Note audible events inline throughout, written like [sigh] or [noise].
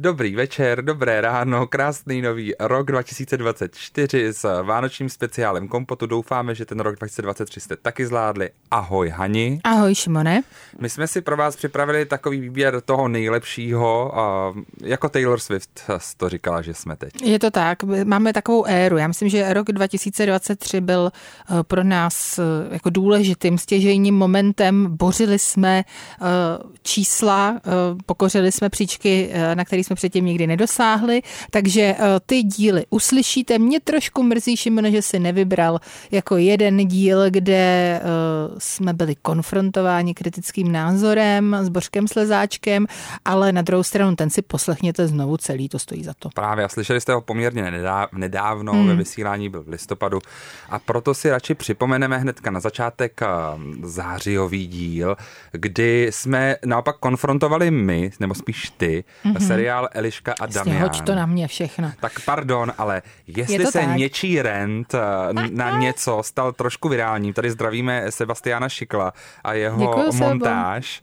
Dobrý večer, dobré ráno, krásný nový rok 2024 s vánočním speciálem Kompotu. Doufáme, že ten rok 2023 jste taky zvládli. Ahoj Hani. Ahoj Šimone. My jsme si pro vás připravili takový výběr toho nejlepšího. A jako Taylor Swift to říkala, že jsme teď. Je to tak, máme takovou éru. Já myslím, že rok 2023 byl eh, pro nás eh, jako důležitým stěžejním momentem. Bořili jsme eh, čísla, pokořili jsme příčky, na kterých jsme předtím nikdy nedosáhli, takže ty díly uslyšíte. Mě trošku mrzí, Šimone, že si nevybral jako jeden díl, kde jsme byli konfrontováni kritickým názorem s Božkem Slezáčkem, ale na druhou stranu ten si poslechněte znovu celý, to stojí za to. Právě, a slyšeli jste ho poměrně nedávno, hmm. ve vysílání byl v listopadu a proto si radši připomeneme hnedka na začátek zářijový díl, kdy jsme naopak konfrontovali my, nebo spíš ty, mm-hmm. seriál Eliška a Damian. Hoď to na mě všechno. Tak pardon, ale jestli se tak. něčí rent na něco stal trošku virálním, tady zdravíme Sebastiana Šikla a jeho Děkuju, montáž.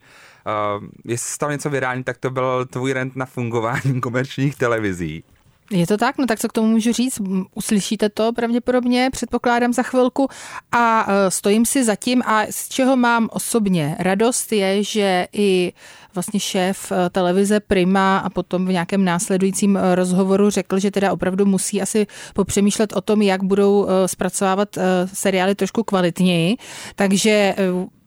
Uh, jestli stalo něco virální, tak to byl tvůj rent na fungování [laughs] komerčních televizí. Je to tak? No tak co k tomu můžu říct? Uslyšíte to pravděpodobně, předpokládám za chvilku. A e, stojím si zatím a z čeho mám osobně radost je, že i vlastně šéf e, televize Prima a potom v nějakém následujícím e, rozhovoru řekl, že teda opravdu musí asi popřemýšlet o tom, jak budou zpracovávat seriály trošku kvalitněji. Takže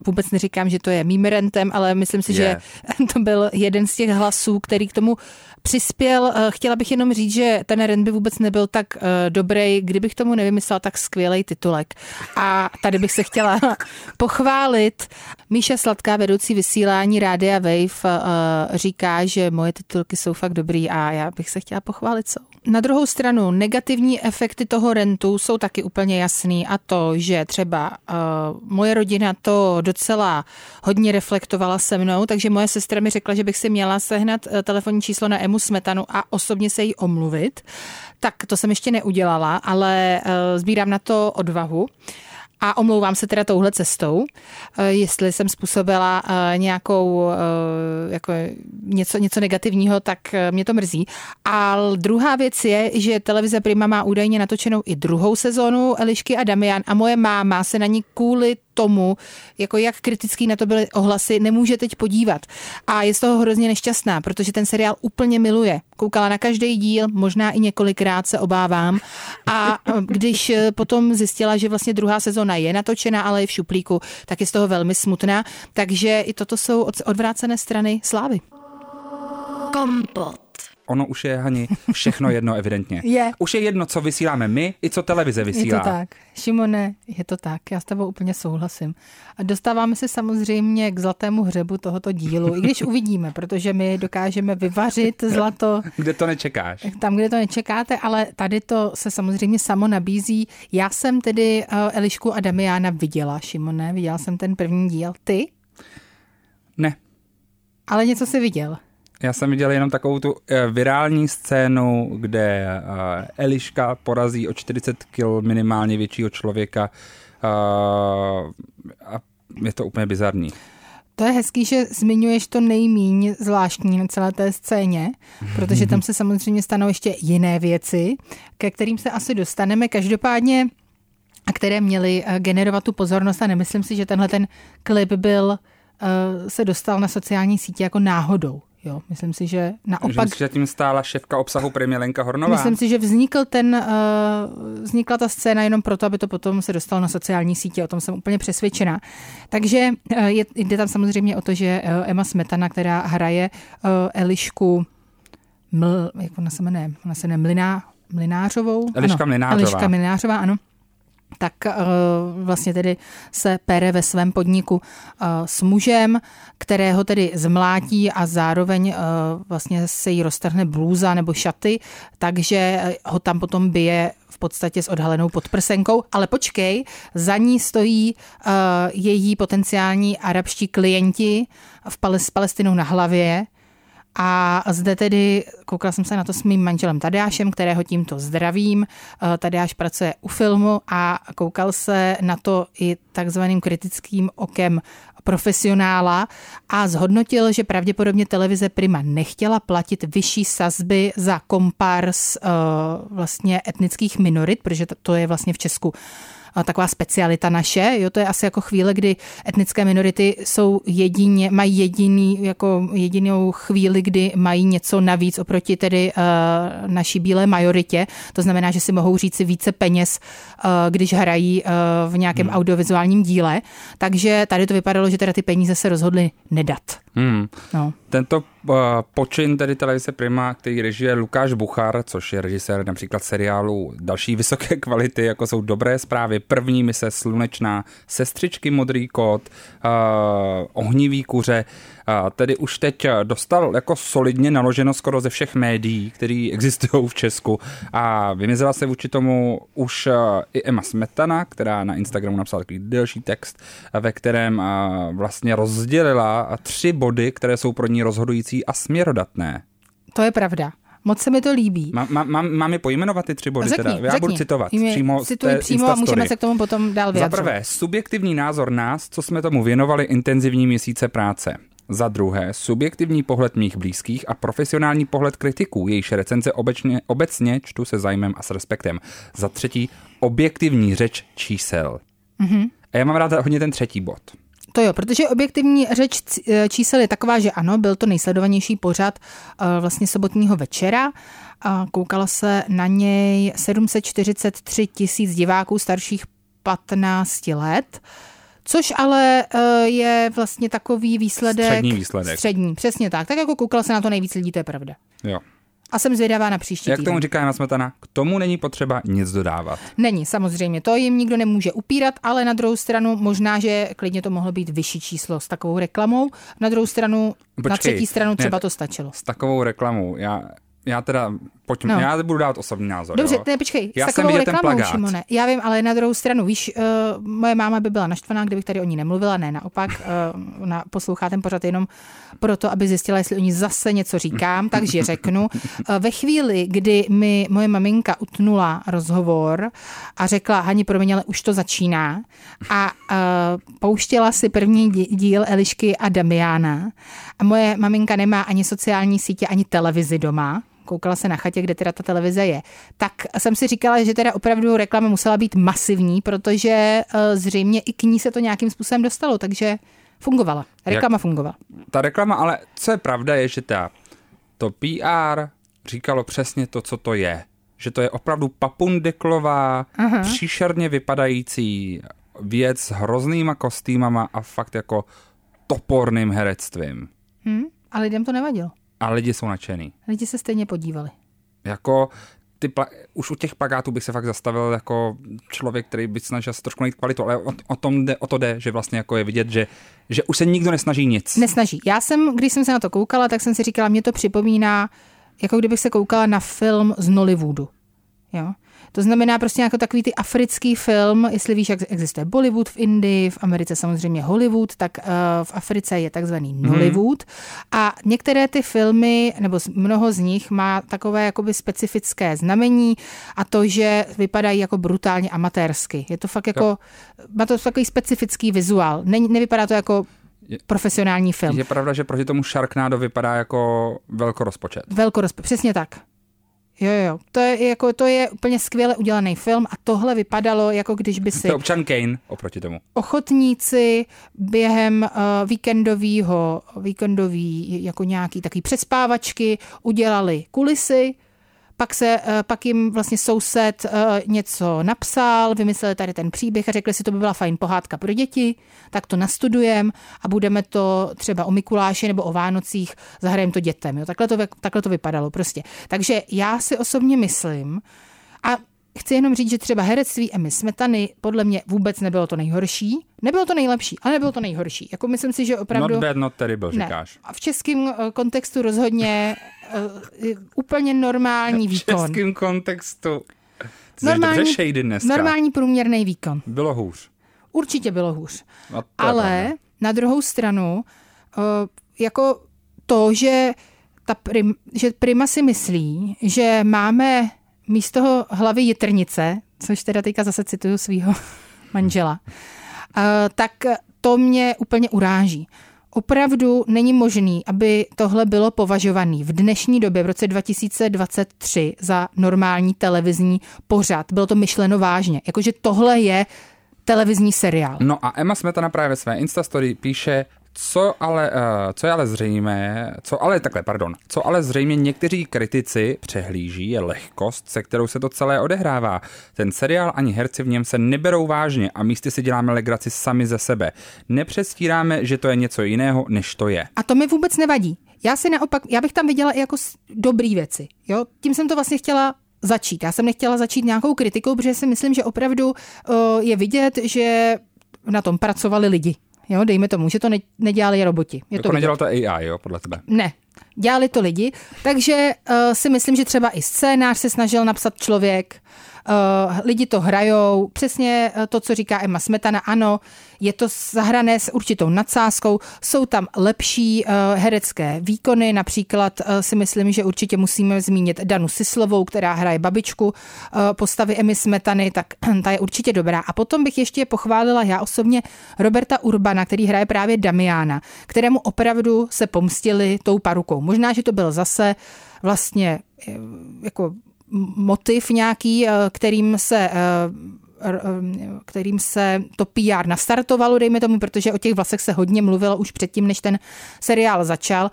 vůbec neříkám, že to je mým rentem, ale myslím si, yeah. že [laughs] to byl jeden z těch hlasů, který k tomu přispěl. Eh, chtěla bych jenom říct, že ten rent by vůbec nebyl tak uh, dobrý, kdybych tomu nevymyslela tak skvělý titulek. A tady bych se chtěla [laughs] pochválit. Míša Sladká, vedoucí vysílání Rádia Wave, uh, říká, že moje titulky jsou fakt dobrý a já bych se chtěla pochválit, co. Na druhou stranu, negativní efekty toho rentu jsou taky úplně jasný a to, že třeba uh, moje rodina to docela hodně reflektovala se mnou, takže moje sestra mi řekla, že bych si měla sehnat uh, telefonní číslo na Emu Smetanu a osobně se jí omluvit. Tak to jsem ještě neudělala, ale uh, sbírám na to odvahu. A omlouvám se teda touhle cestou, eh, jestli jsem způsobila eh, nějakou eh, jako něco, něco negativního, tak mě to mrzí. A druhá věc je, že televize Prima má údajně natočenou i druhou sezónu Elišky a Damian a moje máma se na ní kvůli tomu, jako jak kritický na to byly ohlasy, nemůže teď podívat. A je z toho hrozně nešťastná, protože ten seriál úplně miluje. Koukala na každý díl, možná i několikrát se obávám. A když potom zjistila, že vlastně druhá sezóna je natočena, ale je v šuplíku, tak je z toho velmi smutná. Takže i toto jsou odvrácené strany slávy. Kompot ono už je, Hani, všechno jedno evidentně. [laughs] Je. Už je jedno, co vysíláme my, i co televize vysílá. Je to tak. Šimone, je to tak. Já s tebou úplně souhlasím. A dostáváme se samozřejmě k zlatému hřebu tohoto dílu, i když uvidíme, protože my dokážeme vyvařit zlato. [laughs] Kde to nečekáš? Tam, kde to nečekáte, ale tady to se samozřejmě samo nabízí. Já jsem tedy eh, Elišku a Damiana viděla, Šimone, viděla jsem ten první díl. Ty? Ne. Ale něco si viděl. Já jsem viděl jenom takovou tu eh, virální scénu, kde eh, Eliška porazí o 40 kg minimálně většího člověka eh, a je to úplně bizarní. To je hezký, že zmiňuješ to nejmíň zvláštní na celé té scéně, protože tam se samozřejmě stanou ještě jiné věci, ke kterým se asi dostaneme. Každopádně a které měly generovat tu pozornost a nemyslím si, že tenhle ten klip byl, se dostal na sociální sítě jako náhodou. Jo, myslím si, že naopak... Myslím si, že tím stála šéfka obsahu premie Lenka Hornová. Myslím si, že vznikl ten, uh, vznikla ta scéna jenom proto, aby to potom se dostalo na sociální sítě, o tom jsem úplně přesvědčená. Takže uh, je, jde tam samozřejmě o to, že uh, Emma Smetana, která hraje uh, Elišku Ml, jak ona se jmenuje, ona se jmenuje Mliná, Mlinářovou. Eliška ano, Mlinářová. Eliška Mlinářová, ano tak uh, vlastně tedy se pere ve svém podniku uh, s mužem, kterého tedy zmlátí a zároveň uh, vlastně se jí roztrhne blůza nebo šaty, takže ho tam potom bije v podstatě s odhalenou podprsenkou. Ale počkej, za ní stojí její potenciální arabští klienti v Palestinou na hlavě A zde tedy, koukala jsem se na to s mým manželem Tadeášem, kterého tímto zdravím. Eh, Tadeáš pracuje u filmu a koukal se na to i takzvaným kritickým okem profesionála a zhodnotil, že pravděpodobně televize Prima nechtěla platit vyšší sazby za kompars uh, vlastně etnických minorit, protože to je vlastně v Česku taková specialita naše. Jo, to je asi jako chvíle, kdy etnické minority jsou jedině, mají jediný, jako jedinou chvíli, kdy mají něco navíc oproti tedy uh, naší bílé majoritě. To znamená, že si mohou říct si více peněz, uh, když hrají uh, v nějakém hmm. audiovizuálním díle. Takže tady to vypadalo, že teda ty peníze se rozhodly nedat. Hmm. No. Tento uh, počin tedy televize Prima, který režije Lukáš Buchar, což je režisér například seriálu další vysoké [laughs] kvality, jako jsou Dobré zprávy, První mise Slunečná, Sestřičky Modrý kot, uh, Ohnivý kuře, uh, tedy už teď dostal jako solidně naloženo skoro ze všech médií, které existují v Česku a vymizela se vůči tomu už uh, i Emma Smetana, která na Instagramu napsala takový delší text, ve kterém uh, vlastně rozdělila tři body, které jsou pro ní rozhodující a směrodatné. To je pravda. Moc se mi to líbí. Má, má, mám, mám je pojmenovat ty tři body? Řekni, teda? Já řekni. budu citovat. Jmi, přímo cituji přímo a můžeme se k tomu potom dál vyjadřovat. Za prvé, subjektivní názor nás, co jsme tomu věnovali intenzivní měsíce práce. Za druhé, subjektivní pohled mých blízkých a profesionální pohled kritiků, jejíž recenze obecně, obecně čtu se zájmem a s respektem. Za třetí, objektivní řeč čísel. Mm-hmm. A já mám rád hodně ten třetí bod. To jo, protože objektivní řeč e, čísel je taková, že ano, byl to nejsledovanější pořad e, vlastně sobotního večera. Koukala se na něj 743 tisíc diváků starších 15 let. Což ale e, je vlastně takový výsledek. Střední výsledek. Střední, přesně tak. Tak jako koukala se na to nejvíc lidí, to je pravda. Jo. A jsem zvědavá na příští Jak týden. tomu říká Jana Smetana, k tomu není potřeba nic dodávat. Není, samozřejmě, to jim nikdo nemůže upírat, ale na druhou stranu možná, že klidně to mohlo být vyšší číslo s takovou reklamou. Na druhou stranu, Počkej, na třetí stranu třeba ne, to stačilo. S takovou reklamou, já, já teda pojďme, no. já budu dát osobní názor. Dobře, jo? ne, počkej, já s takovou jsem reklamou, ten Šimone. Já vím, ale na druhou stranu, víš, uh, moje máma by byla naštvaná, kdybych tady o ní nemluvila, ne, naopak, uh, ona poslouchá ten pořad jenom proto, aby zjistila, jestli o ní zase něco říkám, takže řeknu. Uh, ve chvíli, kdy mi moje maminka utnula rozhovor a řekla, Hani, promiň, ale už to začíná a uh, pouštěla si první díl Elišky a Damiana a moje maminka nemá ani sociální sítě, ani televizi doma, koukala se na chatě, kde teda ta televize je. Tak jsem si říkala, že teda opravdu reklama musela být masivní, protože zřejmě i k ní se to nějakým způsobem dostalo, takže fungovala. Reklama Jak, fungovala. Ta reklama, ale co je pravda, je, že ta, to PR říkalo přesně to, co to je. Že to je opravdu papundeklová, Aha. příšerně vypadající věc s hroznýma kostýmama a fakt jako toporným herectvím. Hmm, a lidem to nevadilo. A lidi jsou nadšený. Lidi se stejně podívali. Jako ty pla- už u těch plagátů bych se fakt zastavil jako člověk, který by snažil se trošku najít kvalitu, ale o, o, tom jde, o to jde, že vlastně jako je vidět, že, že už se nikdo nesnaží nic. Nesnaží. Já jsem, když jsem se na to koukala, tak jsem si říkala, mě to připomíná, jako kdybych se koukala na film z Nollywoodu. Jo? To znamená prostě jako takový ty africký film, jestli víš, jak existuje Bollywood v Indii, v Americe samozřejmě Hollywood, tak uh, v Africe je takzvaný mhm. Nollywood. Hmm. A některé ty filmy, nebo mnoho z nich má takové jakoby specifické znamení a to, že vypadají jako brutálně amatérsky. Je to fakt jako, má to takový specifický vizuál. Ne, nevypadá to jako je, profesionální film. Je pravda, že proti tomu Sharknado vypadá jako velkorozpočet. Velkorozpočet, přesně tak. Jo, jo, to je, jako, to je úplně skvěle udělaný film a tohle vypadalo, jako když by si... To občan Kane oproti tomu. Ochotníci během uh, víkendovýho, víkendový, jako nějaký takový přespávačky udělali kulisy, pak, se, eh, pak jim vlastně soused eh, něco napsal, vymysleli tady ten příběh a řekli si, to by byla fajn pohádka pro děti, tak to nastudujeme a budeme to třeba o Mikuláši nebo o Vánocích, zahrajeme to dětem. Jo? Takhle, to, takhle to vypadalo prostě. Takže já si osobně myslím, a Chci jenom říct, že třeba herectví Emmy Smetany podle mě vůbec nebylo to nejhorší. Nebylo to nejlepší, ale nebylo to nejhorší. Jako myslím si, že opravdu... Not bad, not terrible, ne. říkáš. A v českém eh, kontextu rozhodně uh, úplně normální výkon. V českém kontextu. Ty normální, normální průměrný výkon. Bylo hůř. Určitě bylo hůř. No, ale pravda. na druhou stranu, uh, jako to, že ta prim, že Prima si myslí, že máme místo hlavy jitrnice, což teda teďka zase cituju svého [laughs] manžela, tak to mě úplně uráží. Opravdu není možný, aby tohle bylo považovaný v dnešní době, v roce 2023, za normální televizní pořad. Bylo to myšleno vážně. Jakože tohle je televizní seriál. No a Emma Smetana právě ve své Instastory píše, co ale, uh, co je ale zřejmé, co ale takhle, pardon, co ale zřejmě někteří kritici přehlíží, je lehkost, se kterou se to celé odehrává. Ten seriál ani herci v něm se neberou vážně a místy si děláme legraci sami ze sebe. Nepřestíráme, že to je něco jiného, než to je. A to mi vůbec nevadí. Já si naopak, já bych tam viděla i jako dobrý věci. Jo? Tím jsem to vlastně chtěla začít. Já jsem nechtěla začít nějakou kritikou, protože si myslím, že opravdu uh, je vidět, že na tom pracovali lidi. Jo, dejme tomu, že to ne, nedělali roboti. Je jako to nedělal to AI, jo, podle tebe? Ne, dělali to lidi, takže uh, si myslím, že třeba i scénář se snažil napsat člověk, lidi to hrajou, přesně to, co říká Emma Smetana, ano, je to zahrané s určitou nadsázkou, jsou tam lepší uh, herecké výkony, například si myslím, že určitě musíme zmínit Danu Sislovou, která hraje babičku postavy Emmy Smetany, tak [clears throat] ta je určitě dobrá. A potom bych ještě pochválila já osobně Roberta Urbana, který hraje právě Damiana, kterému opravdu se pomstili tou parukou. Možná, že to byl zase vlastně jako motiv nějaký, kterým se kterým se to PR nastartovalo, dejme tomu, protože o těch vlasech se hodně mluvilo už předtím, než ten seriál začal.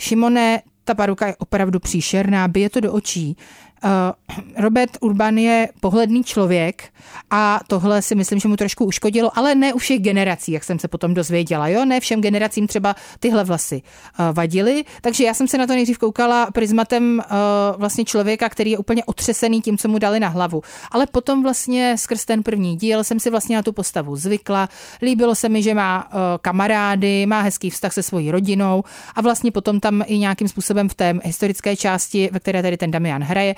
Šimone, ta paruka je opravdu příšerná, bije to do očí. Eh, Robert Urban je pohledný člověk a tohle si myslím, že mu trošku uškodilo, ale ne u všech generací, jak jsem se potom dozvěděla. Jo? Ne všem generacím třeba tyhle vlasy eh, vadily, takže já jsem se na to nejdřív koukala prismatem eh, vlastně člověka, který je úplně otřesený tím, co mu dali na hlavu. Ale potom vlastně skrz ten první díl jsem si vlastně na tu postavu zvykla. Líbilo se mi, že má kamarády, má hezký vztah se svojí rodinou a vlastně potom tam i nějakým způsobem v té historické části, ve které tady ten Damian hraje,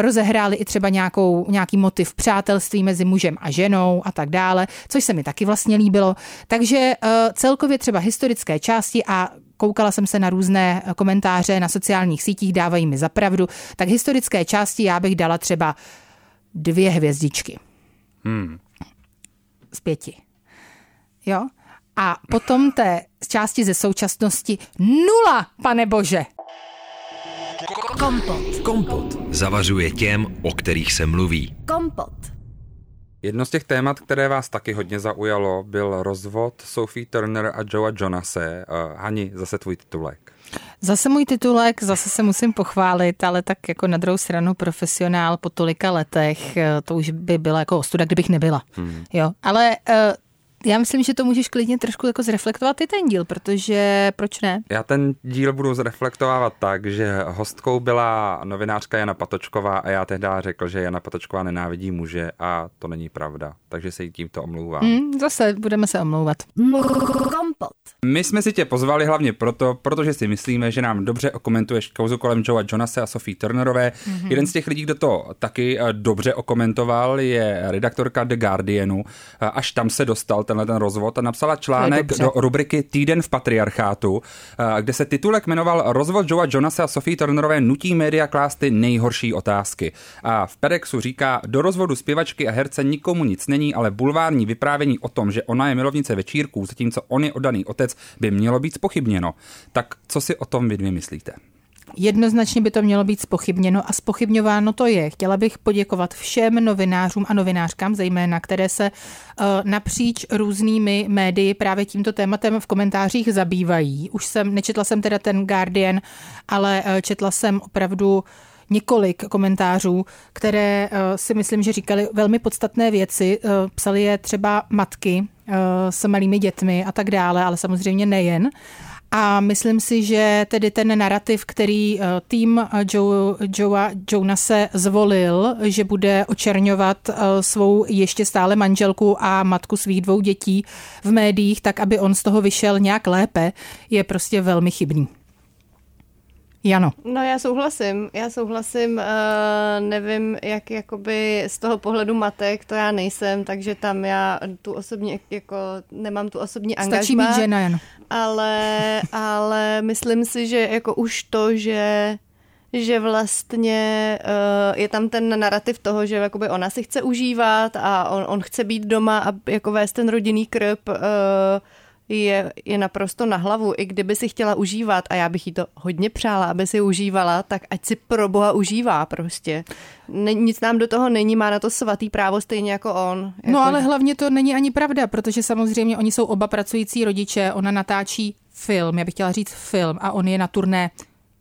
rozehráli i třeba nějakou, nějaký motiv přátelství mezi mužem a ženou a tak dále, což se mi taky vlastně líbilo. Takže eh, celkově třeba historické části a koukala jsem se na různé komentáře na sociálních sítích, dávají mi zapravdu, tak historické části já bych dala třeba dvě hvězdičky. Hmm. Z pěti. Jo? A potom té části ze současnosti nula, pane bože. Kompot. Kompot. Zavařuje těm, o kterých se mluví. Kompot. Jedno z těch témat, které vás taky hodně zaujalo, byl rozvod Sophie Turner a Joea Jonase. Uh, Hani, zase tvůj titulek. Zase můj titulek, zase se musím pochválit, ale tak jako na druhou stranu profesionál po tolika letech, eh, to už by byla jako ostuda, kdybych nebyla. Hmm. Jo, ale uh, já myslím, že to můžeš klidně trošku jako zreflektovat i ten díl, protože proč ne? Já ten díl budu zreflektovávat tak, že hostkou byla novinářka Jana Patočková a já tehdy řekl, že Jana Patočková nenávidí muže a to není pravda. Takže se jí tímto omlouvám. Mm, zase budeme se omlouvat. Kompot. My jsme si tě pozvali hlavně proto, protože si myslíme, že nám dobře okomentuješ kauzu kolem Joea Jonase a Sophie Turnerové. Mm-hmm. Jeden z těch lidí, kdo to taky dobře okomentoval, je redaktorka The Guardianu. Až tam se dostal tenhle ten rozvod a napsala článek do rubriky Týden v patriarchátu, eh, kde se titulek jmenoval Rozvod Joea Jonase a Sophie Turnerové nutí média klást ty nejhorší otázky. A v Perexu říká, do rozvodu zpěvačky a herce nikomu nic není, ale bulvární vyprávění o tom, že ona je milovnice večírků, zatímco on je oddaný otec, by mělo být spochybněno. Tak co si o tom vy dvě myslíte? Jednoznačně by to mělo být spochybněno a spochybňováno to je. Chtěla bych poděkovat všem novinářům a novinářkám, zejména, které se uh, napříč různými médii právě tímto tématem v komentářích zabývají. Už jsem, nečetla jsem teda ten Guardian, ale uh, četla jsem opravdu několik komentářů, které uh, si myslím, že říkali velmi podstatné věci. Psali je třeba matky s malými dětmi a tak dále, ale samozřejmě nejen. A myslím si, že tedy ten narrativ, který eh, tým eh, Joe, Joea Jonase zvolil, že bude očerňovat eh, svou ještě stále manželku a matku svých dvou dětí v médiích, tak aby on z toho vyšel nějak lépe, je prostě velmi chybný. Jano. No já souhlasím, já souhlasím, uh, nevím, jak jakoby z toho pohledu matek, to já nejsem, takže tam já tu osobní, jako nemám tu osobní angažma. Stačí být žena, Jano. Ale, ale myslím si, že jako už to, že že vlastně uh, je tam ten narrativ toho, že jakoby ona si chce užívat a on, on chce být doma a jako vést ten rodinný krb, uh, je, je naprosto na hlavu. I kdyby si chtěla užívat, a já bych jí to hodně přála, aby si užívala, tak ať si pro boha užívá prostě. Ne, nic nám do toho není, má na to svatý právo stejně jako on. Jako... No ale hlavně to není ani pravda, protože samozřejmě oni jsou oba pracující rodiče, ona natáčí film, já bych chtěla říct film, a on je na turné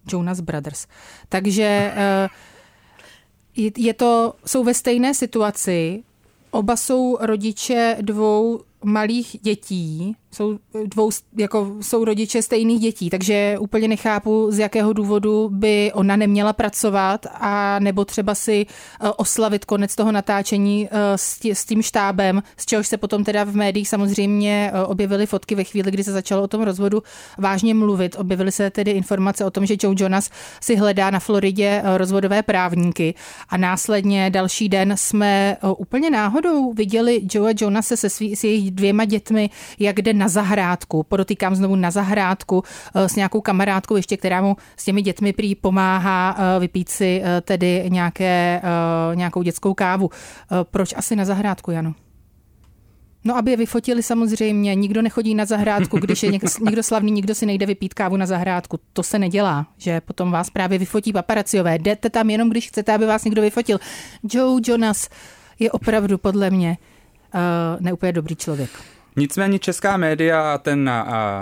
Jonas Brothers. Takže eh, je to, jsou ve stejné situaci, oba jsou rodiče dvou malých dětí, jsou dvou, jako jsou rodiče stejných dětí, takže úplně nechápu, z jakého důvodu by ona neměla pracovat a nebo třeba si eh, oslavit konec toho natáčení eh, s, tí, s tím štábem, z čehož se potom teda v médiích samozřejmě eh, objevily fotky ve chvíli, kdy se začalo o tom rozvodu vážně mluvit. Objevily se tedy informace o tom, že Joe Jonas si hledá na Floridě rozvodové právníky a následně další den jsme úplně náhodou viděli Joe Jonase se svý, s jejich dvěma dětmi, jak jde na zahrádku, podotýkám znovu na zahrádku eh, s nějakou kamarádkou ještě, která mu s těmi dětmi prý pomáhá eh, vypít si eh, tedy nějaké, nějakou dětskou kávu. Proč asi na zahrádku, Janu? No, aby je vyfotili samozřejmě, nikdo nechodí na zahrádku, když je někdo slavný, nikdo si nejde vypít kávu na zahrádku. To se nedělá, že potom vás právě vyfotí paparaciové. Jdete tam jenom, když chcete, aby vás někdo vyfotil. Joe Jonas je opravdu podle mě uh, neúplně dobrý člověk. Nicméně česká média ten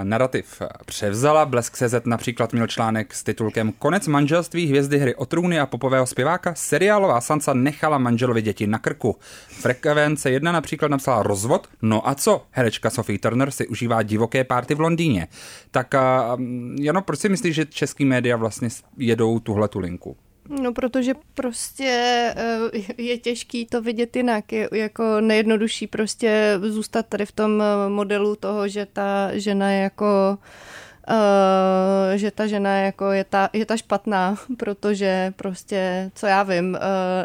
narrativ převzala. Blesk CZ například měl článek s titulkem Konec manželství hvězdy hry o trůny a popového zpěváka. Seriálová Sansa nechala manželovi děti na krku. Frekvence 1 například napsala rozvod. No a co? Herečka Sophie Turner si užívá divoké párty v Londýně. Tak a, Jano, proč si myslíš, že český média vlastně jedou tuhle tu linku? No, protože prostě eh, je těžký to vidět jinak. Je jako nejjednodušší prostě zůstat tady v tom eh, modelu toho, že ta žena je jako Uh, že ta žena jako je ta, je ta špatná, [laughs] protože prostě, co já vím, uh,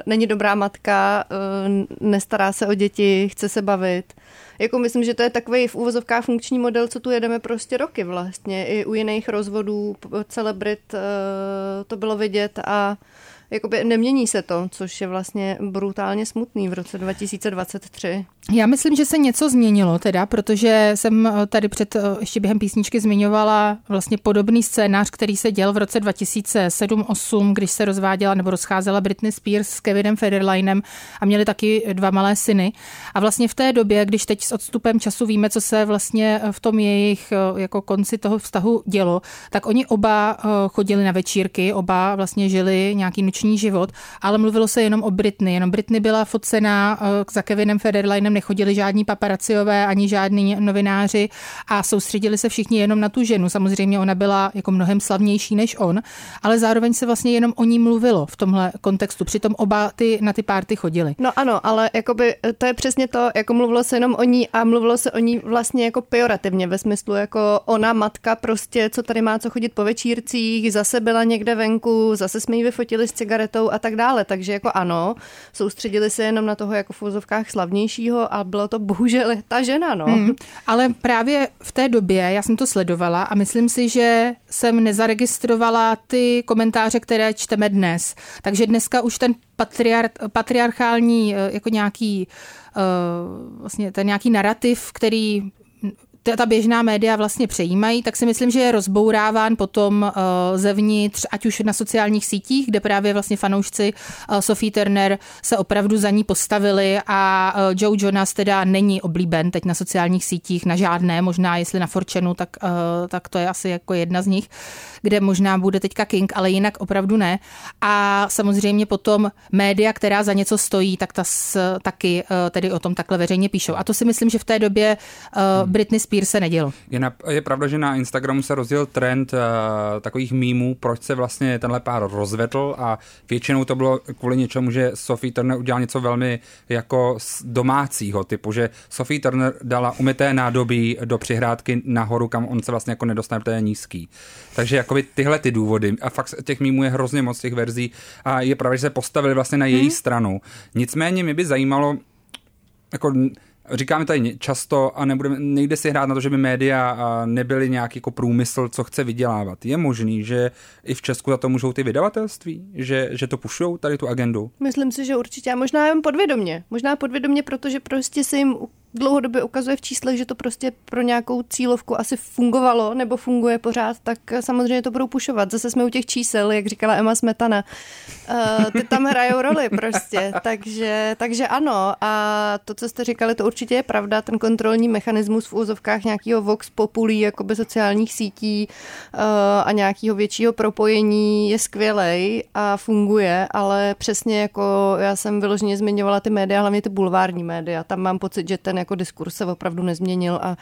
není dobrá matka, uh, nestará se o děti, chce se bavit. Jako myslím, že to je takový v úvozovkách funkční model, co tu jedeme prostě roky vlastně. I u jiných rozvodů, celebrit to bylo vidět a jakoby nemění se to, což je vlastně brutálně smutný v roce 2023. Já myslím, že se něco změnilo teda, protože jsem eh, tady před eh, ještě během písničky zmiňovala vlastně podobný scénář, který se děl v roce 2007-2008, když se rozváděla nebo rozcházela Britney Spears s Kevinem Federlinem a měli taky dva malé syny. A vlastně v té době, když teď s odstupem času víme, co se vlastně v tom jejich eh, jako konci toho vztahu dělo, tak oni oba chodili na večírky, oba vlastně žili nějaký noční život, ale mluvilo se jenom o Britney. Jenom Britney byla focená za Kevinem Federlinem nechodili žádní paparaciové ani žádní novináři a soustředili se všichni jenom na tu ženu. Samozřejmě ona byla jako mnohem slavnější než on, ale zároveň se vlastně jenom o ní mluvilo v tomhle kontextu. Přitom oba ty na ty párty chodili. No ano, ale jakoby to je přesně to, jako mluvilo se jenom o ní a mluvilo se o ní vlastně jako pejorativně ve smyslu jako ona matka prostě, co tady má co chodit po večírcích, zase byla někde venku, zase jsme ji vyfotili s cigaretou a tak dále. Takže jako ano, soustředili se jenom na toho jako v úzovkách slavnějšího a bylo to bohužel [laughs] ta žena, no. Hmm, ale právě v té době, já jsem to sledovala a myslím si, že jsem nezaregistrovala ty komentáře, které čteme dnes. Takže dneska už ten patriar, patriarchální eh, jako nějaký uh, vlastně ten nějaký narrativ, který ta běžná média vlastně přejímají, tak si myslím, že je rozbouráván potom uh, zevnitř, ať už na sociálních sítích, kde právě vlastně fanoušci uh, Sophie Turner se opravdu za ní postavili a uh, Joe Jonas teda není oblíben teď na sociálních sítích, na žádné, možná jestli na Forčenu, tak, tak to je asi jako jedna z nich, kde možná bude teďka King, ale jinak opravdu ne. A samozřejmě potom média, která za něco stojí, tak ta s, taky tedy o tom takhle veřejně píšou. A to si myslím, že v té době Britney Spears papír se nedělo. Je, na, je pravda, že na Instagramu se rozděl trend uh, takových mýmů, proč se vlastně tenhle pár rozvedl a většinou to bylo kvůli něčemu, že Sophie Turner udělala něco velmi jako domácího typu, že Sophie Turner dala umyté nádobí do přihrádky nahoru, kam on se vlastně jako nedostane, protože je nízký. Takže jakoby tyhle ty důvody a fakt těch mýmů je hrozně moc těch verzí a je pravda, že se postavili vlastně na její hmm. stranu. Nicméně mi by zajímalo, jako Říkáme tady často a nebudeme, nejde si hrát na to, že by média nebyly nějaký jako průmysl, co chce vydělávat. Je možný, že i v Česku za to můžou ty vydavatelství, že, že to pušujou tady tu agendu? Myslím si, že určitě. A možná jen podvědomě. Možná podvědomě, protože prostě se jim dlouhodobě ukazuje v číslech, že to prostě pro nějakou cílovku asi fungovalo nebo funguje pořád, tak samozřejmě to budou pušovat. Zase jsme u těch čísel, jak říkala Emma Smetana. Uh, ty tam hrajou roli prostě, takže, takže ano. A to, co jste říkali, to určitě je pravda. Ten kontrolní mechanismus v úzovkách nějakého vox populí, jako by sociálních sítí uh, a nějakého většího propojení je skvělej a funguje, ale přesně jako já jsem vyloženě zmiňovala ty média, hlavně ty bulvární média. Tam mám pocit, že ten jako diskurs se opravdu nezměnil a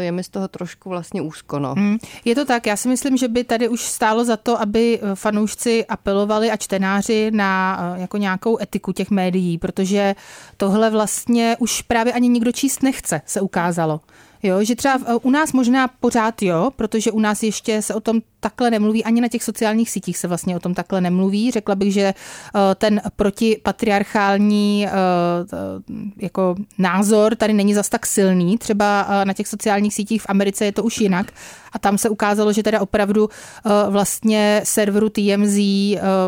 je mi z toho trošku vlastně úzko. No. Hmm. Je to tak, já si myslím, že by tady už stálo za to, aby eh, fanoušci apelovali a čtenáři na eh, jako nějakou etiku těch médií, protože tohle vlastně už právě ani nikdo číst nechce, se ukázalo. Jo, že třeba eh, u nás možná pořád jo, protože u nás ještě se o tom takhle nemluví, ani na těch sociálních sítích se vlastně o tom takhle nemluví. Řekla bych, že eh, ten protipatriarchální eh, jako názor tady není zas tak silný. Třeba na těch sociálních sítích v Americe je to už jinak a tam se ukázalo, že teda opravdu vlastně serveru TMZ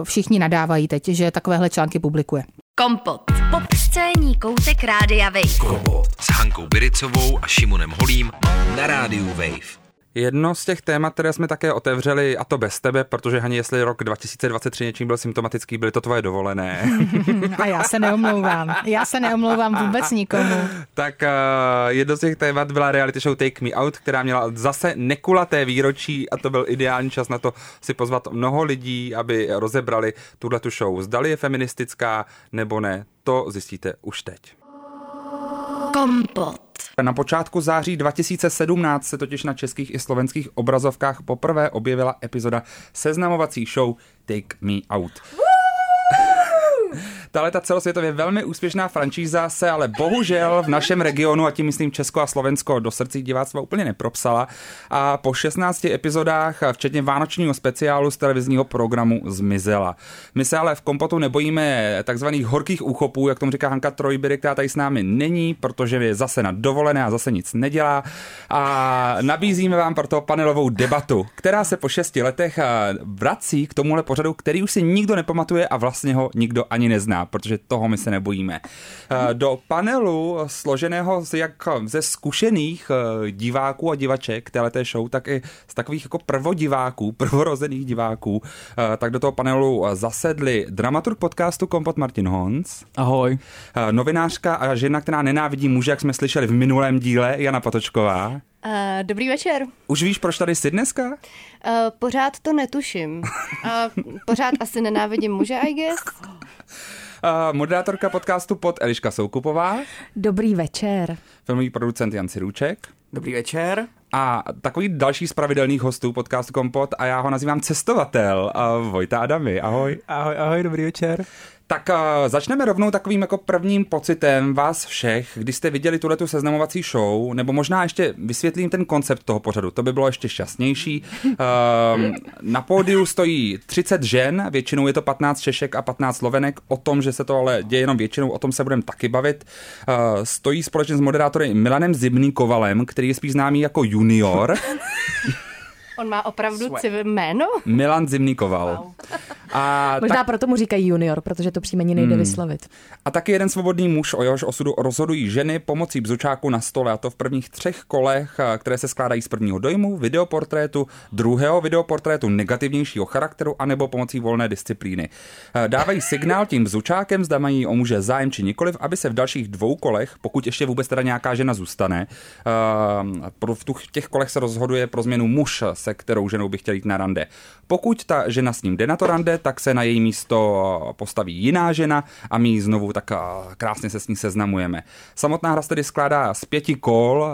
všichni nadávají teď, že takovéhle články publikuje. Kompot. Pop scéní koutek Rádia Wave. S Hankou Biricovou a Šimonem Holím na rádiu Wave. Jedno z těch témat, které jsme také otevřeli, a to bez tebe, protože Hani, jestli rok 2023 něčím byl symptomatický, byly to tvoje dovolené. [laughs] a já se neomlouvám. Já se neomlouvám vůbec nikomu. tak uh, jedno z těch témat byla reality show Take Me Out, která měla zase nekulaté výročí a to byl ideální čas na to si pozvat mnoho lidí, aby rozebrali tuhle tu show. Zdali je feministická nebo ne, to zjistíte už teď. Kompot. Na počátku září 2017 se totiž na českých i slovenských obrazovkách poprvé objevila epizoda seznamovací show Take Me Out. Tahle ta celosvětově velmi úspěšná franšíza se ale bohužel v našem regionu, a tím myslím Česko a Slovensko, do srdcí diváctva úplně nepropsala a po 16 epizodách, včetně vánočního speciálu z televizního programu, zmizela. My se ale v kompotu nebojíme takzvaných horkých úchopů, jak tomu říká Hanka Trojbyry, která tady s námi není, protože je zase na dovolené a zase nic nedělá. A nabízíme vám proto panelovou debatu, která se po šesti letech vrací k tomuhle pořadu, který už si nikdo nepamatuje a vlastně ho nikdo ani nezná protože toho my se nebojíme. Eh, do panelu složeného z jak ze zkušených eh, diváků a divaček této show, tak i z takových jako prvodiváků, [laughs] prvorozených diváků, eh, tak do toho panelu zasedli dramaturg podcastu Kompot Martin Hons. Ahoj. Novinářka a žena, která nenávidí muže, jak jsme slyšeli v minulém díle, Jana Patočková. Uh, dobrý večer. Už víš, proč tady jsi dneska? Uh, pořád to netuším. Uh, pořád asi nenávidím muže, I guess. [laughs] Moderátorka podcastu pod Eliška Soukupová. Dobrý večer. Filmový producent Jan Siruček. Dobrý večer. A takový další z pravidelných hostů podcastu Kompot a já ho nazývám cestovatel. Uh, Vojta Adamy, ahoj. Ahoj, ahoj, dobrý večer. Tak uh, začneme rovnou takovým jako prvním pocitem vás všech, když jste viděli tuhle tu seznamovací show, nebo možná ještě vysvětlím ten koncept toho pořadu, to by bylo ještě šťastnější. Uh, na pódiu stojí 30 žen, většinou je to 15 Češek a 15 Slovenek, o tom, že se to ale děje jenom většinou, o tom se budeme taky bavit. Uh, stojí společně s moderátorem Milanem Zimný Kovalem, který je spíš známý jako junior. [laughs] On má opravdu civ jméno? Milan Zimný Koval. Wow. A Možná tak... proto mu říkají junior, protože to příjmení nejde hmm. vyslovit. A taky jeden svobodný muž, o jehož osudu rozhodují ženy pomocí bzučáku na stole, a to v prvních třech kolech, které se skládají z prvního dojmu, videoportrétu, druhého videoportrétu negativnějšího charakteru, anebo pomocí volné disciplíny. Dávají signál tím bzučákem, zda mají o muže zájem či nikoliv, aby se v dalších dvou kolech, pokud ještě vůbec teda nějaká žena zůstane, v těch kolech se rozhoduje pro změnu muž, se kterou ženou by chtěl jít na rande. Pokud ta žena s ním jde na to rande, tak se na její místo postaví jiná žena a my znovu tak krásně se s ní seznamujeme. Samotná hra se tedy skládá z pěti kol,